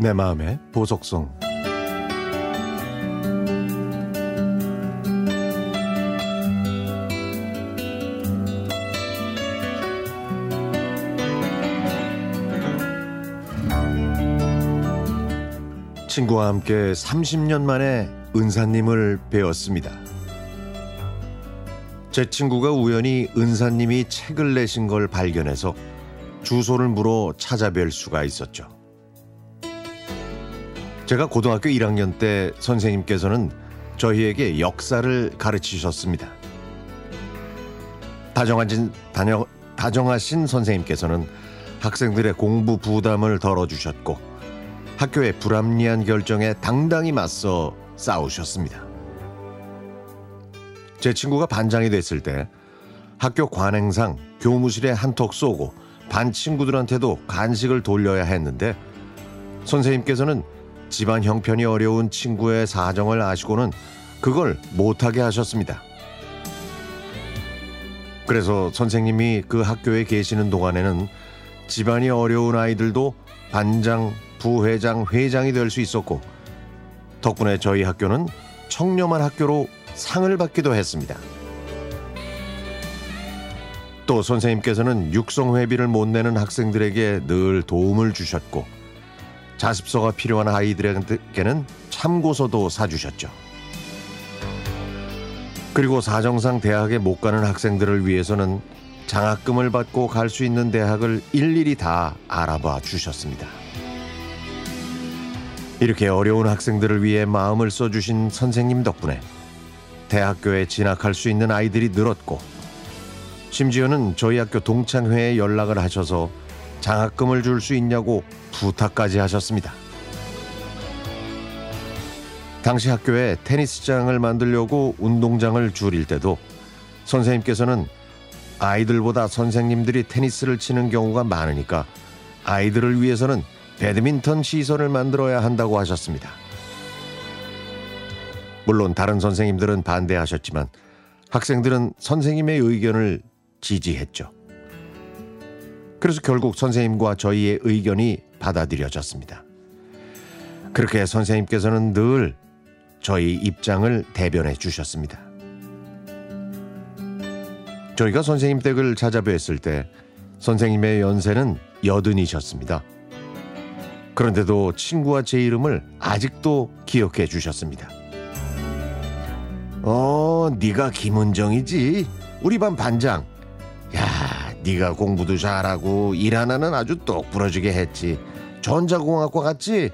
내 마음의 보석성 친구와 함께 30년 만에 은사님을 배웠습니다. 제 친구가 우연히 은사님이 책을 내신 걸 발견해서 주소를 물어 찾아뵐 수가 있었죠. 제가 고등학교 1학년 때 선생님께서는 저희에게 역사를 가르치셨습니다. 다정하신, 다녀, 다정하신 선생님께서는 학생들의 공부 부담을 덜어주셨고 학교의 불합리한 결정에 당당히 맞서 싸우셨습니다. 제 친구가 반장이 됐을 때 학교 관행상 교무실에 한턱 쏘고 반 친구들한테도 간식을 돌려야 했는데 선생님께서는 집안 형편이 어려운 친구의 사정을 아시고는 그걸 못하게 하셨습니다. 그래서 선생님이 그 학교에 계시는 동안에는 집안이 어려운 아이들도 반장, 부회장, 회장이 될 수 있었고 덕분에 저희 학교는 청렴한 학교로 상을 받기도 했습니다. 또 선생님께서는 육성회비를 못 내는 학생들에게 늘 도움을 주셨고 자습서가 필요한 아이들에게는 참고서도 사주셨죠. 그리고 사정상 대학에 못 가는 학생들을 위해서는 장학금을 받고 갈 수 있는 대학을 일일이 다 알아봐 주셨습니다. 이렇게 어려운 학생들을 위해 마음을 써주신 선생님 덕분에 대학교에 진학할 수 있는 아이들이 늘었고 심지어는 저희 학교 동창회에 연락을 하셔서 장학금을 줄 수 있냐고 부탁까지 하셨습니다. 당시 학교에 테니스장을 만들려고 운동장을 줄일 때도 선생님께서는 아이들보다 선생님들이 테니스를 치는 경우가 많으니까 아이들을 위해서는 배드민턴 시설을 만들어야 한다고 하셨습니다. 물론 다른 선생님들은 반대하셨지만 학생들은 선생님의 의견을 지지했죠. 그래서 결국 선생님과 저희의 의견이 받아들여졌습니다. 그렇게 선생님께서는 늘 저희 입장을 대변해 주셨습니다. 저희가 선생님 댁을 찾아뵀을 때 선생님의 연세는 여든이셨습니다. 그런데도 친구와 제 이름을 아직도 기억해 주셨습니다. 어, 네가 김은정이지. 우리 반 반장. 야, 네가 공부도 잘하고 일 하나는 아주 똑부러지게 했지. 전자공학과 같지?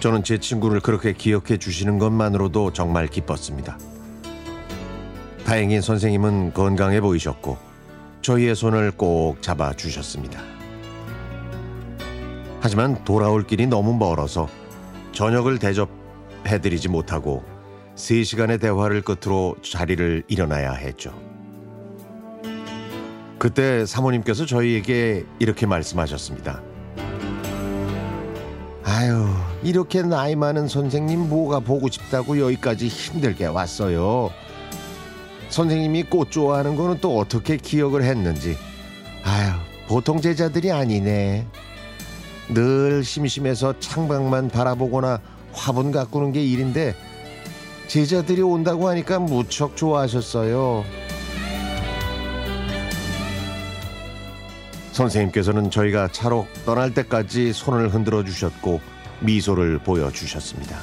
저는 제 친구를 그렇게 기억해 주시는 것만으로도 정말 기뻤습니다. 다행히 선생님은 건강해 보이셨고 저희의 손을 꼭 잡아 주셨습니다. 하지만 돌아올 길이 너무 멀어서 저녁을 대접해드리지 못하고 3시간의 대화를 끝으로 자리를 일어나야 했죠. 그때 사모님께서 저희에게 이렇게 말씀하셨습니다. 아유, 이렇게 나이 많은 선생님 뭐가 보고 싶다고 여기까지 힘들게 왔어요. 선생님이 꽃 좋아하는 거는 또 어떻게 기억을 했는지. 아유, 보통 제자들이 아니네. 늘 심심해서 창밖만 바라보거나 화분 가꾸는 게 일인데 제자들이 온다고 하니까 무척 좋아하셨어요. 선생님께서는 저희가 차로 떠날 때까지 손을 흔들어 주셨고 미소를 보여 주셨습니다.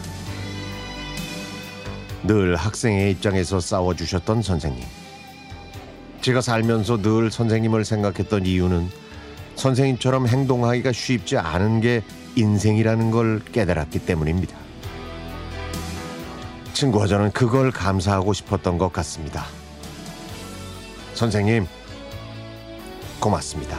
늘 학생의 입장에서 싸워 주셨던 선생님. 제가 살면서 늘 선생님을 생각했던 이유는 선생님처럼 행동하기가 쉽지 않은 게 인생이라는 걸 깨달았기 때문입니다. 친구와 저는 그걸 감사하고 싶었던 것 같습니다. 선생님, 고맙습니다.